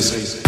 face.